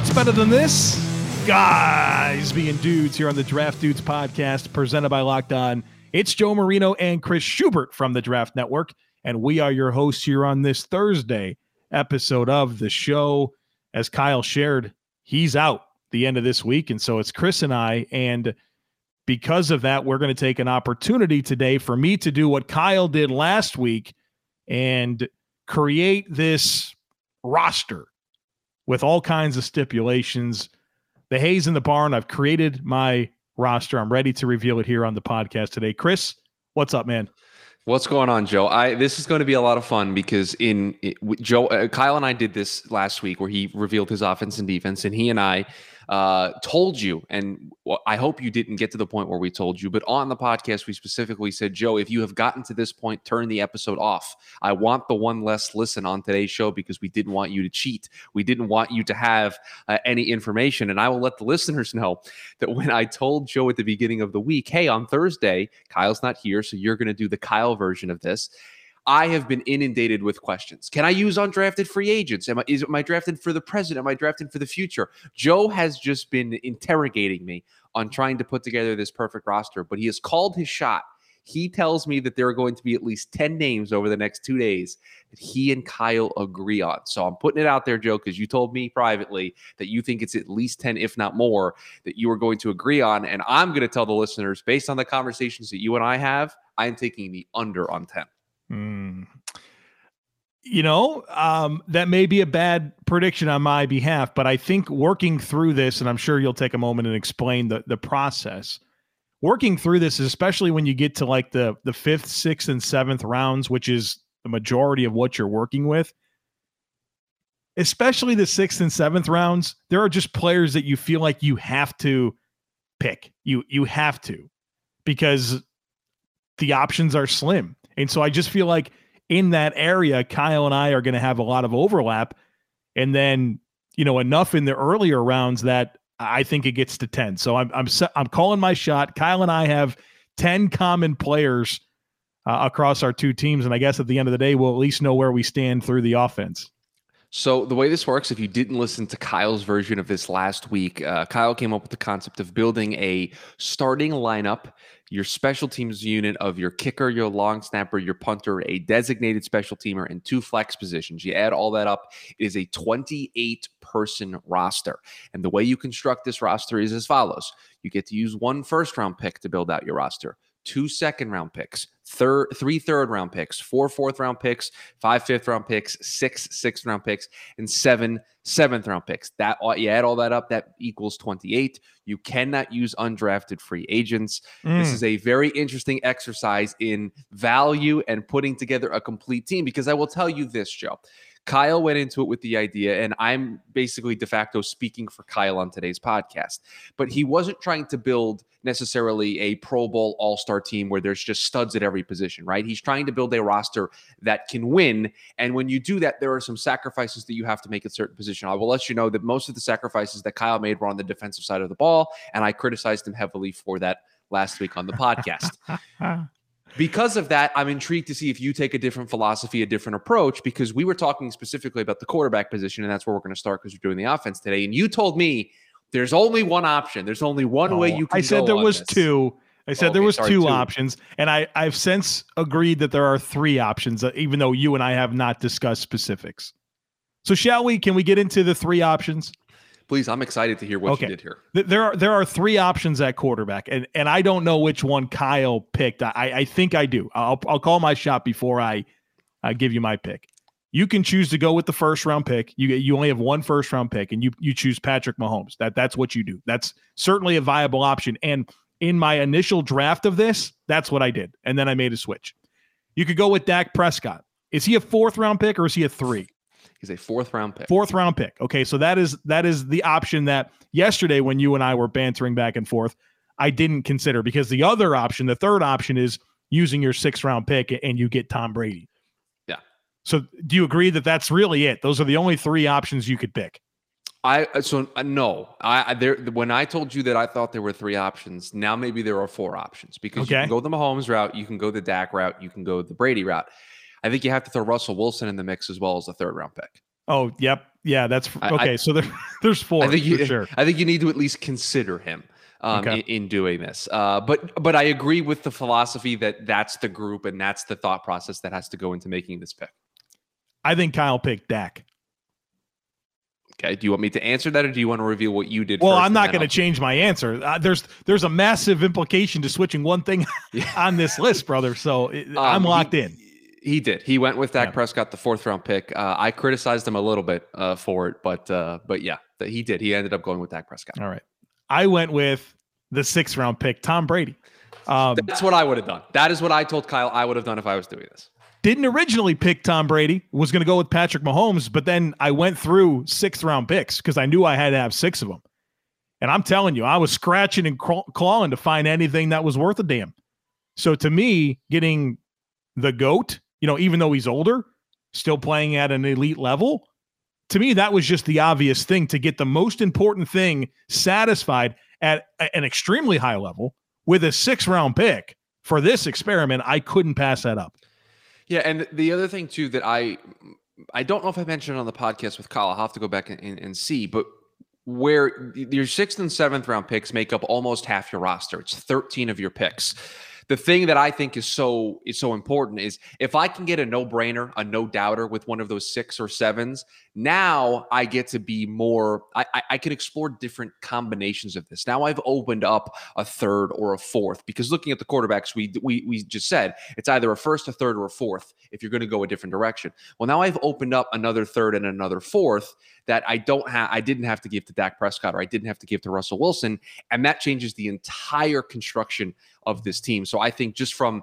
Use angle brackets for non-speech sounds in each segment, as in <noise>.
What's better than this? Guys being dudes here on the Draft Dudes podcast presented by Locked On. It's Joe Marino and Chris Schubert from the Draft Network, and we are your hosts here on this Thursday episode of the show. As Kyle shared, he's out the end of this week, and so it's Chris and I. And because of that, we're going to take an opportunity today for me to do what Kyle did last week and create this roster with all kinds of stipulations. The hay's in the barn. I've created my roster. I'm ready to reveal it here on the podcast today. Chris, what's up, man? What's going on, Joe? I this is going to be a lot of fun because in Joe, uh, Kyle and I did this last week where he revealed his offense and defense, and he and I uh, told you, and I hope you didn't get to the point where we told you, but on the podcast, we specifically said, Joe, if you have gotten to this point, turn the episode off. I want the one less listen on today's show because we didn't want you to cheat. We didn't want you to have uh, any information. And I will let the <laughs> listeners know that when I told Joe at the beginning of the week, hey, on Thursday, Kyle's not here, so you're going to do the Kyle version of this. I have been inundated with questions. Can I use undrafted free agents? Am I, is, am I drafted for the present? Am I drafted for the future? Joe has just been interrogating me on trying to put together this perfect roster, but he has called his shot. He tells me that there are going to be at least 10 names over the next two days that he and Kyle agree on. So I'm putting it out there, Joe, because you told me privately that you think it's at least 10, if not more, that you are going to agree on. And I'm going to tell the listeners, based on the conversations that you and I have, I'm taking the under on 10. Mm. You know, um, that may be a bad prediction on my behalf, but I think working through this, and I'm sure you'll take a moment and explain the the process. Working through this, especially when you get to like the the fifth, sixth, and seventh rounds, which is the majority of what you're working with, especially the sixth and seventh rounds, there are just players that you feel like you have to pick. You you have to because the options are slim. And so I just feel like in that area, Kyle and I are going to have a lot of overlap. And then, you know, enough in the earlier rounds that I think it gets to 10. So I'm, I'm, I'm calling my shot. Kyle and I have 10 common players uh, across our two teams. And I guess at the end of the day, we'll at least know where we stand through the offense. So the way this works, if you didn't listen to Kyle's version of this last week, uh, Kyle came up with the concept of building a starting lineup, your special teams unit of your kicker, your long snapper, your punter, a designated special teamer, and two flex positions. You add all that up, it is a 28 person roster. And the way you construct this roster is as follows: you get to use one first round pick to build out your roster two second round picks, third, three third round picks, four fourth round picks, five fifth round picks, six sixth round picks, and seven seventh round picks. That you add all that up, that equals 28. You cannot use undrafted free agents. Mm. This is a very interesting exercise in value and putting together a complete team because I will tell you this, Joe. Kyle went into it with the idea, and I'm basically de facto speaking for Kyle on today's podcast. But he wasn't trying to build necessarily a Pro Bowl All Star team where there's just studs at every position, right? He's trying to build a roster that can win. And when you do that, there are some sacrifices that you have to make at certain position. I will let you know that most of the sacrifices that Kyle made were on the defensive side of the ball, and I criticized him heavily for that last week on the podcast. <laughs> because of that, I'm intrigued to see if you take a different philosophy, a different approach, because we were talking specifically about the quarterback position, and that's where we're going to start because we're doing the offense today. And you told me there's only one option. There's only one oh, way you can. I said there was this. two. I said okay, there was sorry, two, two, options, and I I've since agreed that there are three options, uh, even though you and I have not discussed specifics. So shall we? Can we get into the three options? Please, I'm excited to hear what okay. you did here. There are there are three options at quarterback, and and I don't know which one Kyle picked. I I think I do. I'll I'll call my shot before I I give you my pick. You can choose to go with the first round pick. You you only have one first round pick, and you you choose Patrick Mahomes. That that's what you do. That's certainly a viable option. And in my initial draft of this, that's what I did, and then I made a switch. You could go with Dak Prescott. Is he a fourth round pick or is he a three? He's a fourth round pick. Fourth round pick. Okay, so that is that is the option that yesterday when you and I were bantering back and forth, I didn't consider because the other option, the third option is using your sixth round pick and you get Tom Brady. Yeah. So do you agree that that's really it? Those are the only three options you could pick. I uh, so uh, no. I there when I told you that I thought there were three options. Now maybe there are four options because okay. you can go the Mahomes route, you can go the Dak route, you can go the Brady route. I think you have to throw Russell Wilson in the mix as well as a third round pick. Oh, yep. Yeah, that's okay. I, so there, <laughs> there's four. I think you, sure. I think you need to at least consider him um, okay. in, in, doing this. Uh, but but I agree with the philosophy that that's the group and that's the thought process that has to go into making this pick. I think Kyle picked Dak. Okay. Do you want me to answer that, or do you want to reveal what you did? Well, i I'm not going to change my answer. Uh, there's there's a massive implication to switching one thing <laughs> on this list, brother. So it, um, I'm locked he, in. He did. He went with Dak yeah. Prescott, the fourth round pick. Uh, I criticized him a little bit uh, for it, but uh, but yeah, he did. He ended up going with Dak Prescott. All right. I went with the sixth round pick, Tom Brady. Um, That's what I would have done. That is what I told Kyle I would have done if I was doing this. Didn't originally pick Tom Brady, was going to go with Patrick Mahomes, but then I went through sixth round picks because I knew I had to have six of them. And I'm telling you, I was scratching and clawing to find anything that was worth a damn. So to me, getting the GOAT, you know, even though he's older, still playing at an elite level, to me, that was just the obvious thing to get the most important thing satisfied at an extremely high level with a six round pick for this experiment. I couldn't pass that up. Yeah, and the other thing too that I I don't know if I mentioned on the podcast with Kyle. I'll have to go back and, and, and see, but where your sixth and seventh round picks make up almost half your roster. It's 13 of your picks the thing that I think is so is so important is if I can get a no brainer, a no doubter with one of those six or sevens, now I get to be more. I, I, I can explore different combinations of this. Now I've opened up a third or a fourth because looking at the quarterbacks, we we we just said it's either a first, a third, or a fourth if you're going to go a different direction. Well, now I've opened up another third and another fourth that I don't have, I didn't have to give to Dak Prescott or I didn't have to give to Russell Wilson. And that changes the entire construction of this team. So I think just from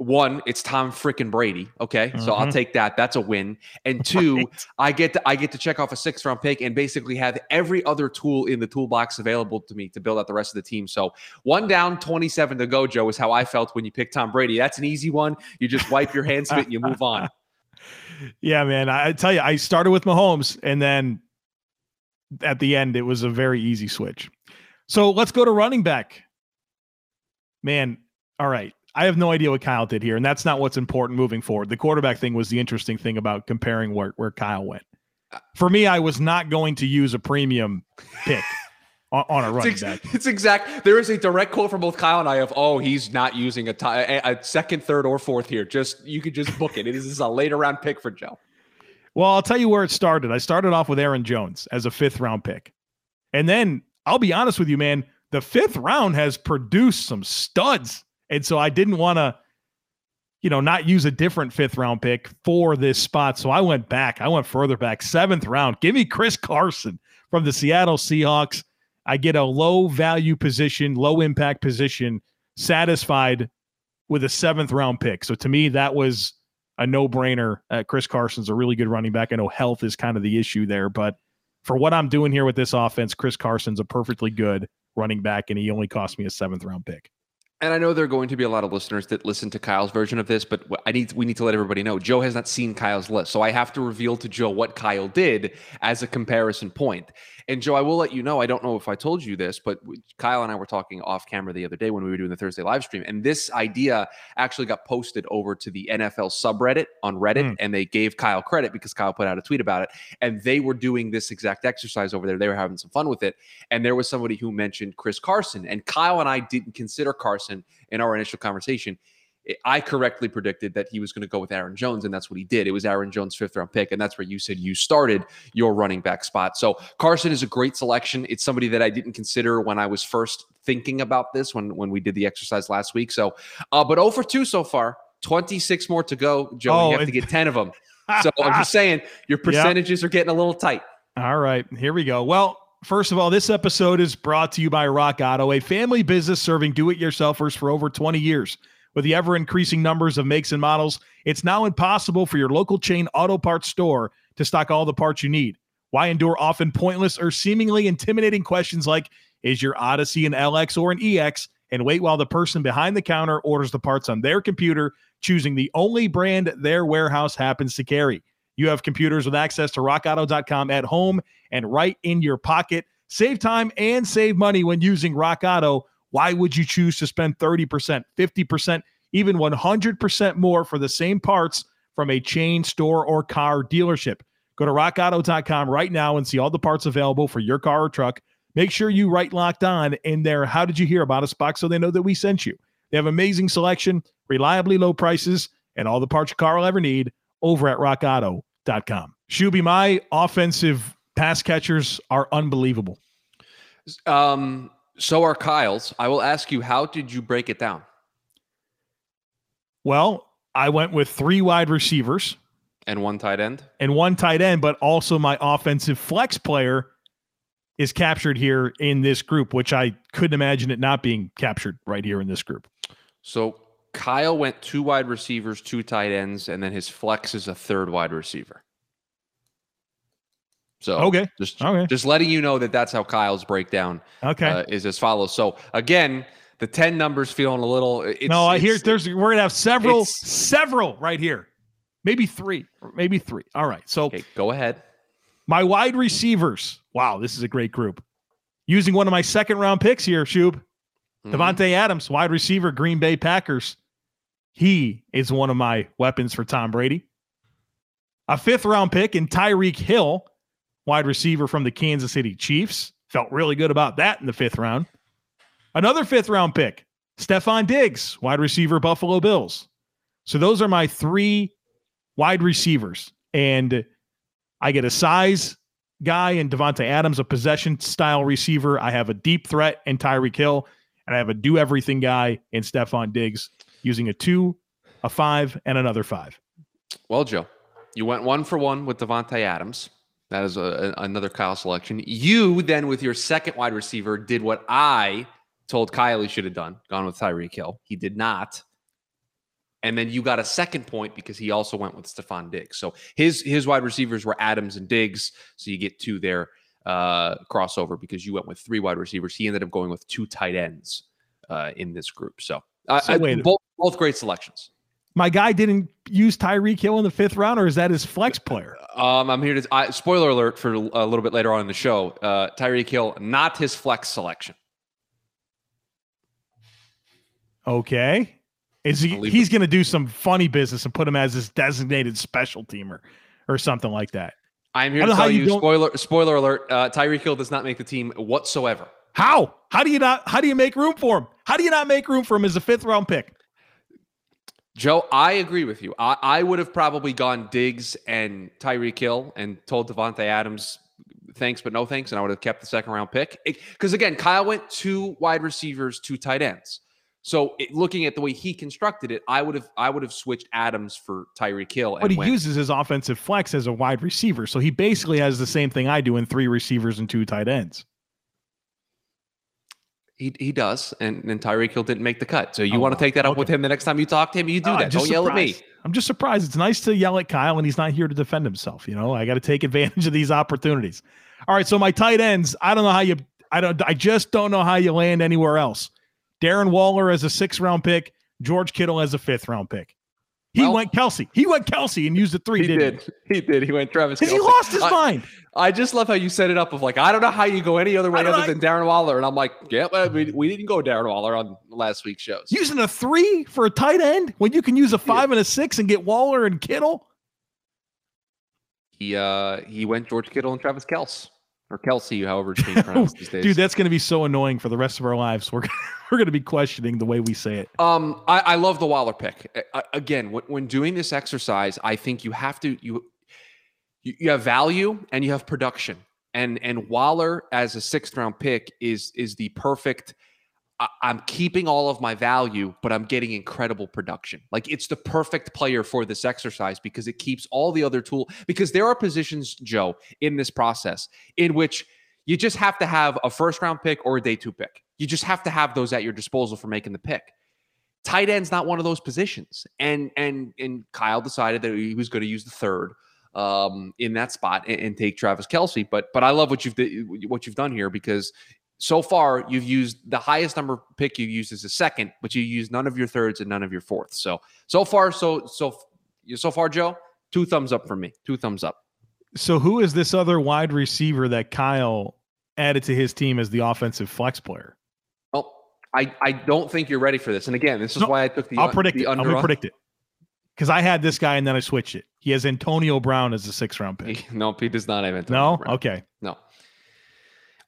one, it's Tom freaking Brady. Okay, mm-hmm. so I'll mm-hmm. take that. That's a win. And <laughs> two, right. I get to I get to check off a six round pick and basically have every other tool in the toolbox available to me to build out the rest of the team. So one down, twenty seven to go. Joe is how I felt when you picked Tom Brady. That's an easy one. You just wipe your hands of it and you move on. <laughs> Yeah, man. I tell you, I started with Mahomes, and then at the end, it was a very easy switch. So let's go to running back. Man, all right. I have no idea what Kyle did here, and that's not what's important moving forward. The quarterback thing was the interesting thing about comparing where, where Kyle went. For me, I was not going to use a premium pick <laughs> on, on a running it's ex- back. It's exact. There is a direct quote from both Kyle and I of, "Oh, he's not using a, t- a, a second, third, or fourth here. Just you could just book it. It is a later round pick for Joe." Well, I'll tell you where it started. I started off with Aaron Jones as a fifth round pick, and then I'll be honest with you, man the fifth round has produced some studs. And so I didn't want to, you know, not use a different fifth round pick for this spot. So I went back. I went further back. Seventh round. Give me Chris Carson from the Seattle Seahawks. I get a low value position, low impact position, satisfied with a seventh round pick. So to me, that was a no brainer. Uh, Chris Carson's a really good running back. I know health is kind of the issue there, but for what I'm doing here with this offense, Chris Carson's a perfectly good running back, and he only cost me a seventh round pick. And I know there are going to be a lot of listeners that listen to Kyle's version of this, but I need we need to let everybody know Joe has not seen Kyle's list, so I have to reveal to Joe what Kyle did as a comparison point. And Joe, I will let you know. I don't know if I told you this, but Kyle and I were talking off camera the other day when we were doing the Thursday live stream, and this idea actually got posted over to the NFL subreddit on Reddit, mm. and they gave Kyle credit because Kyle put out a tweet about it, and they were doing this exact exercise over there. They were having some fun with it, and there was somebody who mentioned Chris Carson, and Kyle and I didn't consider Carson in our initial conversation. I correctly predicted that he was going to go with Aaron Jones, and that's what he did. It was Aaron Jones' fifth round pick, and that's where you said you started your running back spot. So Carson is a great selection. It's somebody that I didn't consider when I was first thinking about this when when we did the exercise last week. So, uh, but over 2 so far, 26 more to go. Joe, oh, you have to get 10 of them. <laughs> so I'm just saying your percentages yep. are getting a little tight. All right, here we go. Well, First of all, this episode is brought to you by Rock Auto, a family business serving do it yourselfers for over 20 years. With the ever increasing numbers of makes and models, it's now impossible for your local chain auto parts store to stock all the parts you need. Why endure often pointless or seemingly intimidating questions like Is your Odyssey an LX or an EX? and wait while the person behind the counter orders the parts on their computer, choosing the only brand their warehouse happens to carry. You have computers with access to rockauto.com at home and right in your pocket. Save time and save money when using Rock Auto why would you choose to spend 30%, 50%, even 100% more for the same parts from a chain store or car dealership? Go to rockauto.com right now and see all the parts available for your car or truck. Make sure you write locked on in there. How did you hear about us box so they know that we sent you? They have amazing selection, reliably low prices, and all the parts your car will ever need over at rockauto.com. Shuby, my offensive pass catchers are unbelievable. Um, so are Kyle's. I will ask you, how did you break it down? Well, I went with three wide receivers and one tight end and one tight end, but also my offensive flex player is captured here in this group, which I couldn't imagine it not being captured right here in this group. So Kyle went two wide receivers, two tight ends, and then his flex is a third wide receiver. So okay, just okay. just letting you know that that's how Kyle's breakdown okay uh, is as follows. So again, the ten numbers feeling a little. It's, no, I hear there's we're gonna have several, several right here, maybe three, maybe three. All right, so okay, go ahead. My wide receivers. Wow, this is a great group. Using one of my second round picks here, Shub. Mm-hmm. Davante Adams, wide receiver, Green Bay Packers. He is one of my weapons for Tom Brady. A fifth round pick in Tyreek Hill, wide receiver from the Kansas City Chiefs. Felt really good about that in the fifth round. Another fifth round pick, Stefon Diggs, wide receiver, Buffalo Bills. So those are my three wide receivers. And I get a size guy in Davante Adams, a possession style receiver. I have a deep threat in Tyreek Hill, and I have a do everything guy in Stefon Diggs using a two, a five, and another five. Well, Joe, you went one for one with Davante Adams. That is a, a, another Kyle selection. You then, with your second wide receiver, did what I told Kyle he should have done, gone with Tyreek Hill. He did not. And then you got a second point because he also went with Stefon Diggs. So his his wide receivers were Adams and Diggs. So you get two there uh, crossover because you went with three wide receivers. He ended up going with two tight ends uh, in this group. So, uh, so wait, both both great selections. My guy didn't use Tyreek Hill in the fifth round, or is that his flex player? Um, I'm here to I, spoiler alert for a little bit later on in the show. Uh, Tyreek Hill, not his flex selection. Okay. Is he? He's going to do some funny business and put him as his designated special teamer or something like that. I'm here to tell you, you spoiler spoiler alert. Uh, Tyreek Hill does not make the team whatsoever. How? How do you not? How do you make room for him? How do you not make room for him as a fifth round pick? Joe, I agree with you. I, I would have probably gone Diggs and Tyreek Hill and told Davante Adams thanks, but no thanks, and I would have kept the second round pick. Because again, Kyle went two wide receivers, two tight ends. So it, looking at the way he constructed it, I would have I would have switched Adams for Tyreek Hill. But he went. uses his offensive flex as a wide receiver, so he basically has the same thing I do in three receivers and two tight ends. He, he does, and, and Tyreek Hill didn't make the cut. So you oh, want to take that up with him the next time you talk to him? You do that. Don't surprised. yell at me. I'm just surprised. It's nice to yell at Kyle, and he's not here to defend himself. You know, I got to take advantage of these opportunities. All right, so my tight ends. I don't know how you. I don't. I just don't know how you land anywhere else. Darren Waller as a sixth round pick, George Kittle as a fifth round pick. He well, went Kelce. He went Kelce and used a three. He did. He? he did. He went Travis. He lost his I, mind. I just love how you set it up of like I don't know how you go any other way other than Darren Waller, and I'm like, yeah, we, we didn't go Darren Waller on last week's shows. Using a three for a tight end when you can use a five and a six and get Waller and Kittle. He uh he went George Kittle and Travis Kelce or Kelsey, however it's being <laughs> pronounced these days. Dude, that's going to be so annoying for the rest of our lives. We're <laughs> we're going to be questioning the way we say it. Um, I, I love the Waller pick. I, again, when, when doing this exercise, I think you have to you you have value and you have production, and and Waller as a sixth round pick is is the perfect I'm keeping all of my value, but I'm getting incredible production. Like it's the perfect player for this exercise because it keeps all the other tool. Because there are positions, Joe, in this process in which you just have to have a first round pick or a day two pick. You just have to have those at your disposal for making the pick. Tight end's not one of those positions, and and and Kyle decided that he was going to use the third um, in that spot and, and, take Travis Kelce. But but I love what you've what you've done here because so far you've used the highest number pick you used as a second, but you used none of your thirds and none of your fourths. So so far, so so so far, Joe, two thumbs up for me. Two thumbs up. So who is this other wide receiver that Kyle added to his team as the offensive flex player? Well, I I don't think you're ready for this. And again, this is no, why I took the. I'll predict the it. Under, gonna predict it because I had this guy and then I switched it. He has Antonio Brown as a six round pick. <laughs> He, no, he does not have Antonio Brown. No? Brown. Okay. No.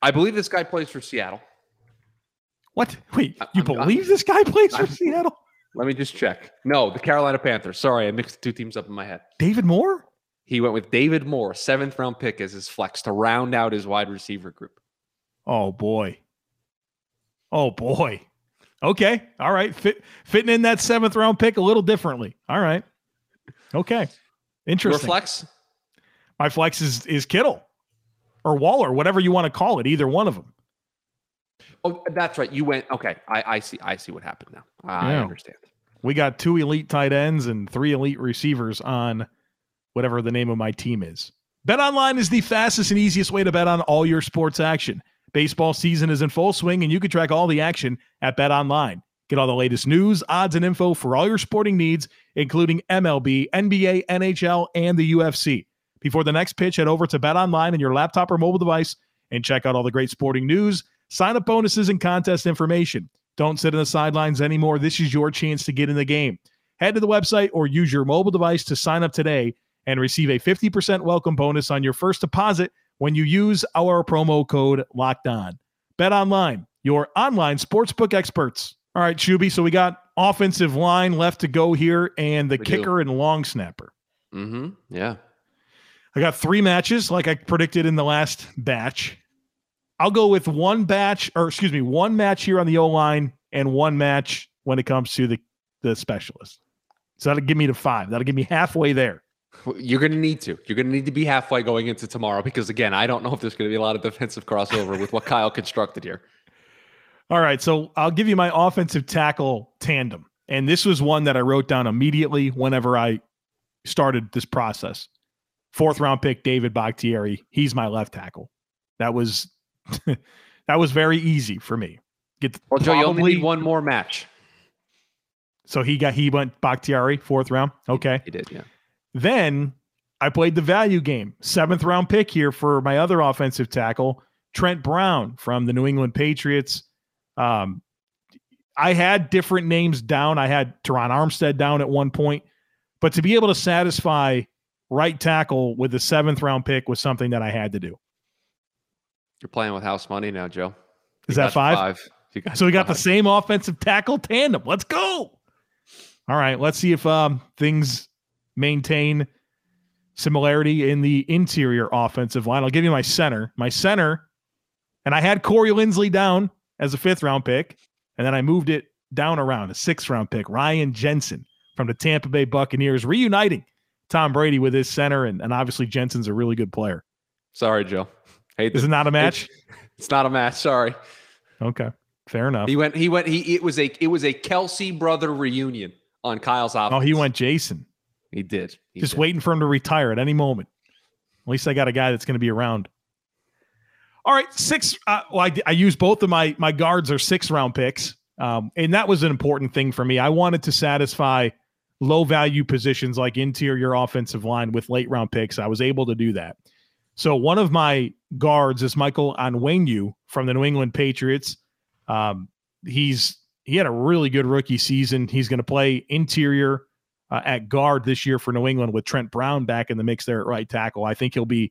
I believe this guy plays for Seattle. What? Wait, you I'm- I'm- believe this guy plays for I'm- Seattle? Let me just check. No, the Carolina Panthers. Sorry, I mixed the two teams up in my head. David Moore? He went with David Moore, seventh round pick as his flex to round out his wide receiver group. Oh boy. Oh boy. Okay. All right. Fit, fitting in that seventh round pick a little differently. All right. Okay. Your Interesting. flex? My flex is is Kittle or Waller, whatever you want to call it. Either one of them. Oh, that's right. You went. Okay, I, I see. I see what happened now. I Yeah. understand. We got two elite tight ends and three elite receivers on whatever the name of my team is. Bet online is the fastest and easiest way to bet on all your sports action. Baseball season is in full swing, and you can track all the action at Bet Online. Get all the latest news, odds, and info for all your sporting needs, including MLB, NBA, NHL, and the UFC. Before the next pitch, head over to Bet Online on your laptop or mobile device and check out all the great sporting news, sign up bonuses, and contest information. Don't sit on the sidelines anymore. This is your chance to get in the game. Head to the website or use your mobile device to sign up today and receive a 50% welcome bonus on your first deposit when you use our promo code locked on. Bet online, your online sportsbook experts. All right, Shuby. So we got offensive line left to go here and the We do. kicker and long snapper. Mm-hmm. Yeah. I got three matches like I predicted in the last batch. I'll go with one batch, or excuse me, one match here on the O line and one match when it comes to the, the specialist. So that'll give me to five. That'll give me halfway there. You're going to need to. You're going to need to be halfway going into tomorrow because, again, I don't know if there's going to be a lot of defensive crossover with what Kyle constructed here. All right. So I'll give you my offensive tackle tandem. And this was one that I wrote down immediately whenever I started this process. Fourth round pick, David Bakhtiari. He's my left tackle. That was <laughs> that was very easy for me. Get Well, Joe, you only need one more match. So he got he went Bakhtiari, fourth round. Okay. He did, yeah. Then I played the value game. Seventh round pick here for my other offensive tackle, Trent Brown from the New England Patriots. Um, I had different names down. I had Terron Armstead down at one point, but to be able to satisfy right tackle with the seventh round pick was something that I had to do. You're playing with house money now, Joe. Is You that got five? Got So we got the same offensive tackle tandem. Let's go. All right, let's see if um, things maintain similarity in the interior offensive line. I'll give you my center. My center, and I had Corey Linsley down as a fifth round pick, and then I moved it down around a sixth round pick. Ryan Jensen from the Tampa Bay Buccaneers reuniting Tom Brady with his center, and, and obviously Jensen's a really good player. Sorry, Joe. Hate Is this. is not a match? It's not a match. Sorry. Okay, fair enough. He went. He went. He. It was a. It was a Kelce brother reunion on Kyle's offense. Oh, he went Jason. He did. He just did. waiting for him to retire at any moment. At least I got a guy that's going to be around. All right, six. Uh, well, I, I used both of my my guards are six round picks, um, and that was an important thing for me. I wanted to satisfy low value positions like interior offensive line with late round picks. I was able to do that. So one of my guards is Michael Onwenu from the New England Patriots. Um, he's he had a really good rookie season. He's going to play interior uh, at guard this year for New England with Trent Brown back in the mix there at right tackle. I think he'll be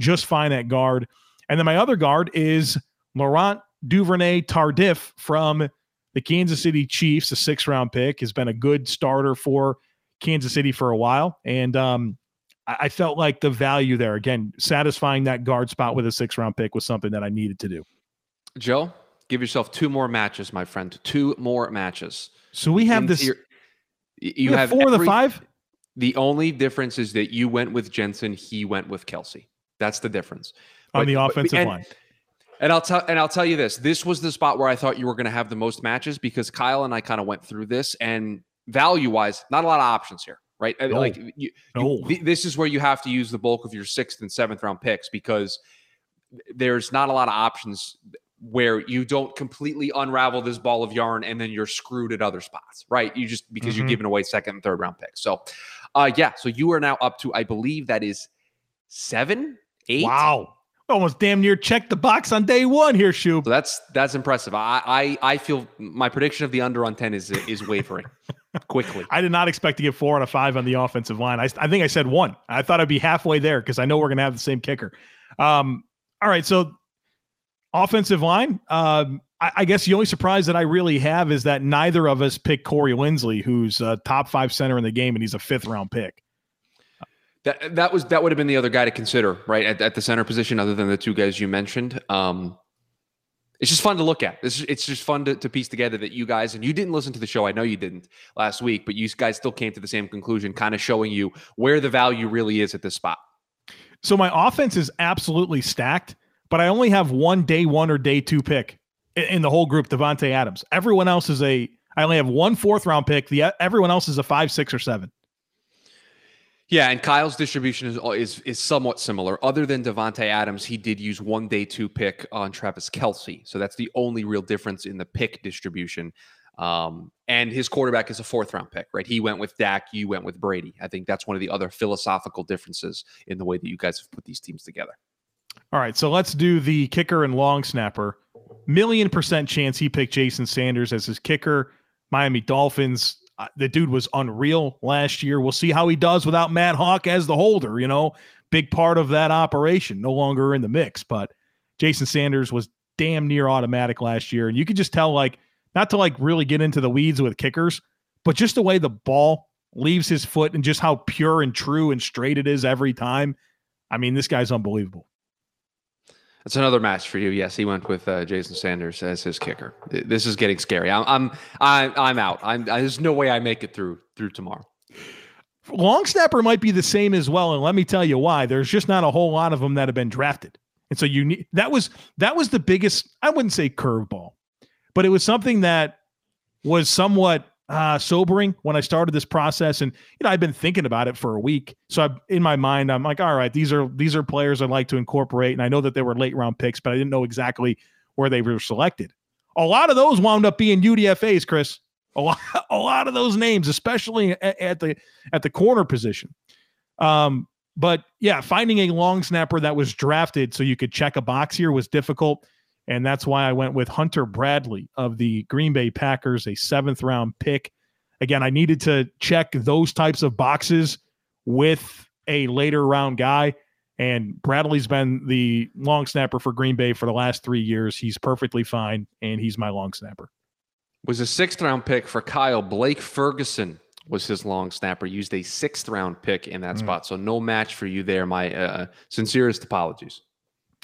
just fine at guard. And then my other guard is Laurent Duvernay Tardif from the Kansas City Chiefs, a six round pick, has been a good starter for Kansas City for a while. And um, I, I felt like the value there, again, satisfying that guard spot with a six round pick was something that I needed to do. Joe, give yourself two more matches, my friend. Two more matches. So we have this. Interior- y- You have have four of the five. The only difference is that you went with Jensen. He went with Kelsey. That's the difference on But- the but- offensive and- line. And I'll tell and I'll tell you this. This was the spot where I thought you were going to have the most matches because Kyle and I kind of went through this and value wise, not a lot of options here, right? No. Like you, you- No. th- this is where you have to use the bulk of your sixth and seventh round picks because there's not a lot of options where you don't completely unravel this ball of yarn and then you're screwed at other spots, right? You just because Mhm. you're giving away second and third round picks. So, uh, yeah. So you are now up to, I believe that is seven, eight. Wow. Almost damn near checked the box on day one here, Shub. So that's that's impressive. I I I feel my prediction of the under on ten is is wavering <laughs> quickly. I did not expect to get four out of five on the offensive line. I, I think I said one. I thought I'd be halfway there because I know we're going to have the same kicker. Um, all right, so offensive line. Um, I, I, guess the only surprise that I really have is that neither of us picked Corey Linsley, who's a top five center in the game, and he's a fifth round pick. That that was that would have been the other guy to consider, right, at, at the center position, other than the two guys you mentioned. Um, it's just fun to look at. It's, it's just fun to, to piece together that you guys, and you didn't listen to the show. I know you didn't last week, but you guys still came to the same conclusion, kind of showing you where the value really is at this spot. So my offense is absolutely stacked, but I only have one day one or day two pick in, in the whole group, Davante Adams. Everyone else is a, I only have one fourth round pick. The everyone else is a five, six, or seven. Yeah, and Kyle's distribution is is is somewhat similar. Other than Davante Adams, he did use one day two pick on Travis Kelce, so that's the only real difference in the pick distribution. Um, and his quarterback is a fourth round pick, right? He went with Dak, you went with Brady. I think that's one of the other philosophical differences in the way that you guys have put these teams together. All right, so let's do the kicker and long snapper. Million percent chance he picked Jason Sanders as his kicker. Miami Dolphins the dude was unreal last year. We'll see how he does without Matt Haack as the holder. You know, big part of that operation, no longer in the mix. But Jason Sanders was damn near automatic last year, and you could just tell, like, not to like really get into the weeds with kickers, but just the way the ball leaves his foot and just how pure and true and straight it is every time. I mean, this guy's unbelievable. That's another match for you. Yes, he went with uh, Jason Sanders as his kicker. This is getting scary. I'm I'm I'm, I'm out. I'm, I, there's no way I make it through through tomorrow. Long snapper might be the same as well, and let me tell you why. There's just not a whole lot of them that have been drafted, and so you need that was that was the biggest. I wouldn't say curveball, but it was something that was somewhat uh, sobering when I started this process. And you know, I've been thinking about it for a week. So I, in my mind, I'm like, all right, these are these are players I'd like to incorporate. And I know that they were late round picks, but I didn't know exactly where they were selected. A lot of those wound up being UDFA's, Chris. A lot, <laughs> a lot of those names, especially at, at the at the corner position. Um, but yeah, finding a long snapper that was drafted so you could check a box here was difficult. And that's why I went with Hunter Bradley of the Green Bay Packers, a seventh round pick. Again, I needed to check those types of boxes with a later round guy. And Bradley's been the long snapper for Green Bay for the last three years. He's perfectly fine, and he's my long snapper. Was a sixth round pick for Kyle. Blake Ferguson was his long snapper. Used a sixth round pick in that mm. spot. So no match for you there. My uh, sincerest apologies.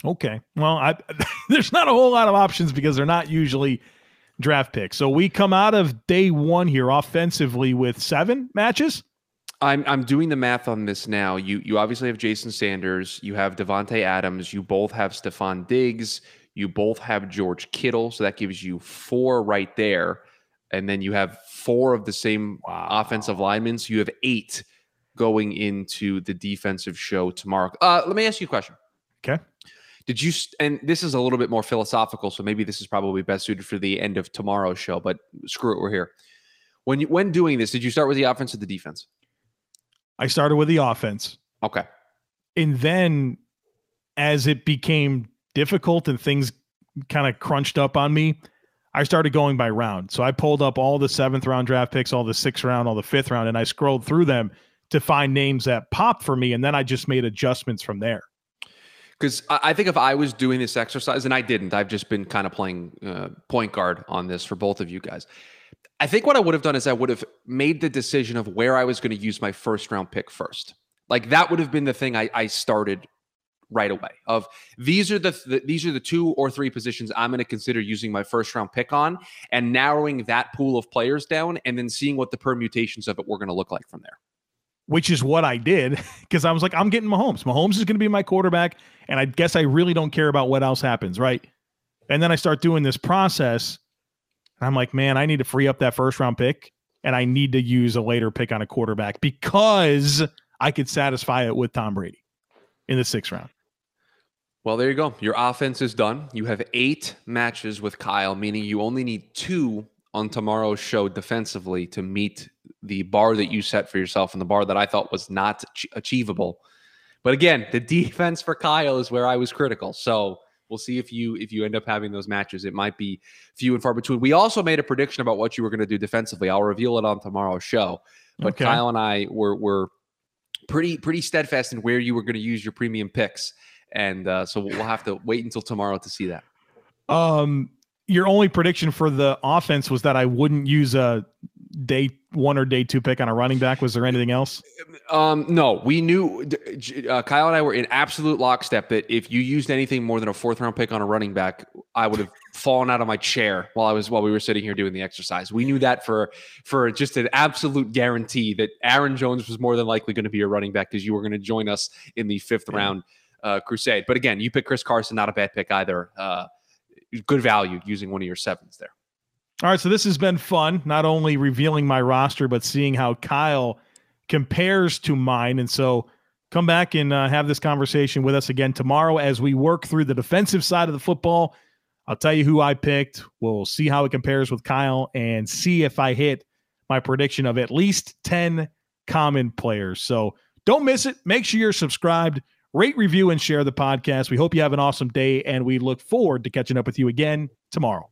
Okay. Well, I, <laughs> there's not a whole lot of options because they're not usually draft picks. So we come out of day one here offensively with seven matches. I'm I'm doing the math on this now. You you obviously have Jason Sanders, you have Davante Adams, you both have Stefon Diggs, you both have George Kittle, so that gives you four right there, and then you have four of the same wow. offensive linemen. So you have eight going into the defensive show tomorrow. Uh, let me ask you a question. Okay. Did you, and this is a little bit more philosophical, so maybe this is probably best suited for the end of tomorrow's show, but screw it, we're here. When you, when doing this, did you start with the offense or the defense? I started with the offense. Okay. And then as it became difficult and things kind of crunched up on me, I started going by round. So I pulled up all the seventh round draft picks, all the sixth round, all the fifth round, and I scrolled through them to find names that popped for me. And then I just made adjustments from there because I think if I was doing this exercise, and I didn't, I've just been kind of playing uh, point guard on this for both of you guys. I think what I would have done is I would have made the decision of where I was going to use my first round pick first. Like that would have been the thing I, I started right away. Of these are the, the these are the two or three positions I'm going to consider using my first round pick on, and narrowing that pool of players down, and then seeing what the permutations of it were going to look like from there which is what I did <laughs> because I was like, I'm getting Mahomes. Mahomes is going to be my quarterback. And I guess I really don't care about what else happens. Right. And then I start doing this process. And I'm like, man, I need to free up that first round pick. And I need to use a later pick on a quarterback because I could satisfy it with Tom Brady in the sixth round. Well, there you go. Your offense is done. You have eight matches with Kyle, meaning you only need two on tomorrow's show defensively to meet the bar that you set for yourself and the bar that I thought was not achievable. But again, the defense for Kyle is where I was critical. So we'll see if you if you end up having those matches. It might be few and far between. We also made a prediction about what you were going to do defensively. I'll reveal it on tomorrow's show. But okay. Kyle and I were were pretty pretty steadfast in where you were going to use your premium picks, and uh, so we'll have to wait until tomorrow to see that. Um, your only prediction for the offense was that I wouldn't use a day one or day two pick on a running back. Was there anything else? Um, no, we knew uh, Kyle and I were in absolute lockstep that if you used anything more than a fourth round pick on a running back, I would have <laughs> fallen out of my chair while I was while we were sitting here doing the exercise. We knew that for for just an absolute guarantee that Aaron Jones was more than likely going to be a running back because you were going to join us in the fifth yeah. round uh, crusade. But again, you pick Chris Carson, not a bad pick either. Uh, good value using one of your sevens there. All right, so this has been fun. Not only revealing my roster, but seeing how Kyle compares to mine. And so, come back and uh, have this conversation with us again tomorrow as we work through the defensive side of the football. I'll tell you who I picked. We'll see how it compares with Kyle and see if I hit my prediction of at least 10 common players. So don't miss it. Make sure you're subscribed, rate, review, and share the podcast. We hope you have an awesome day, and we look forward to catching up with you again tomorrow.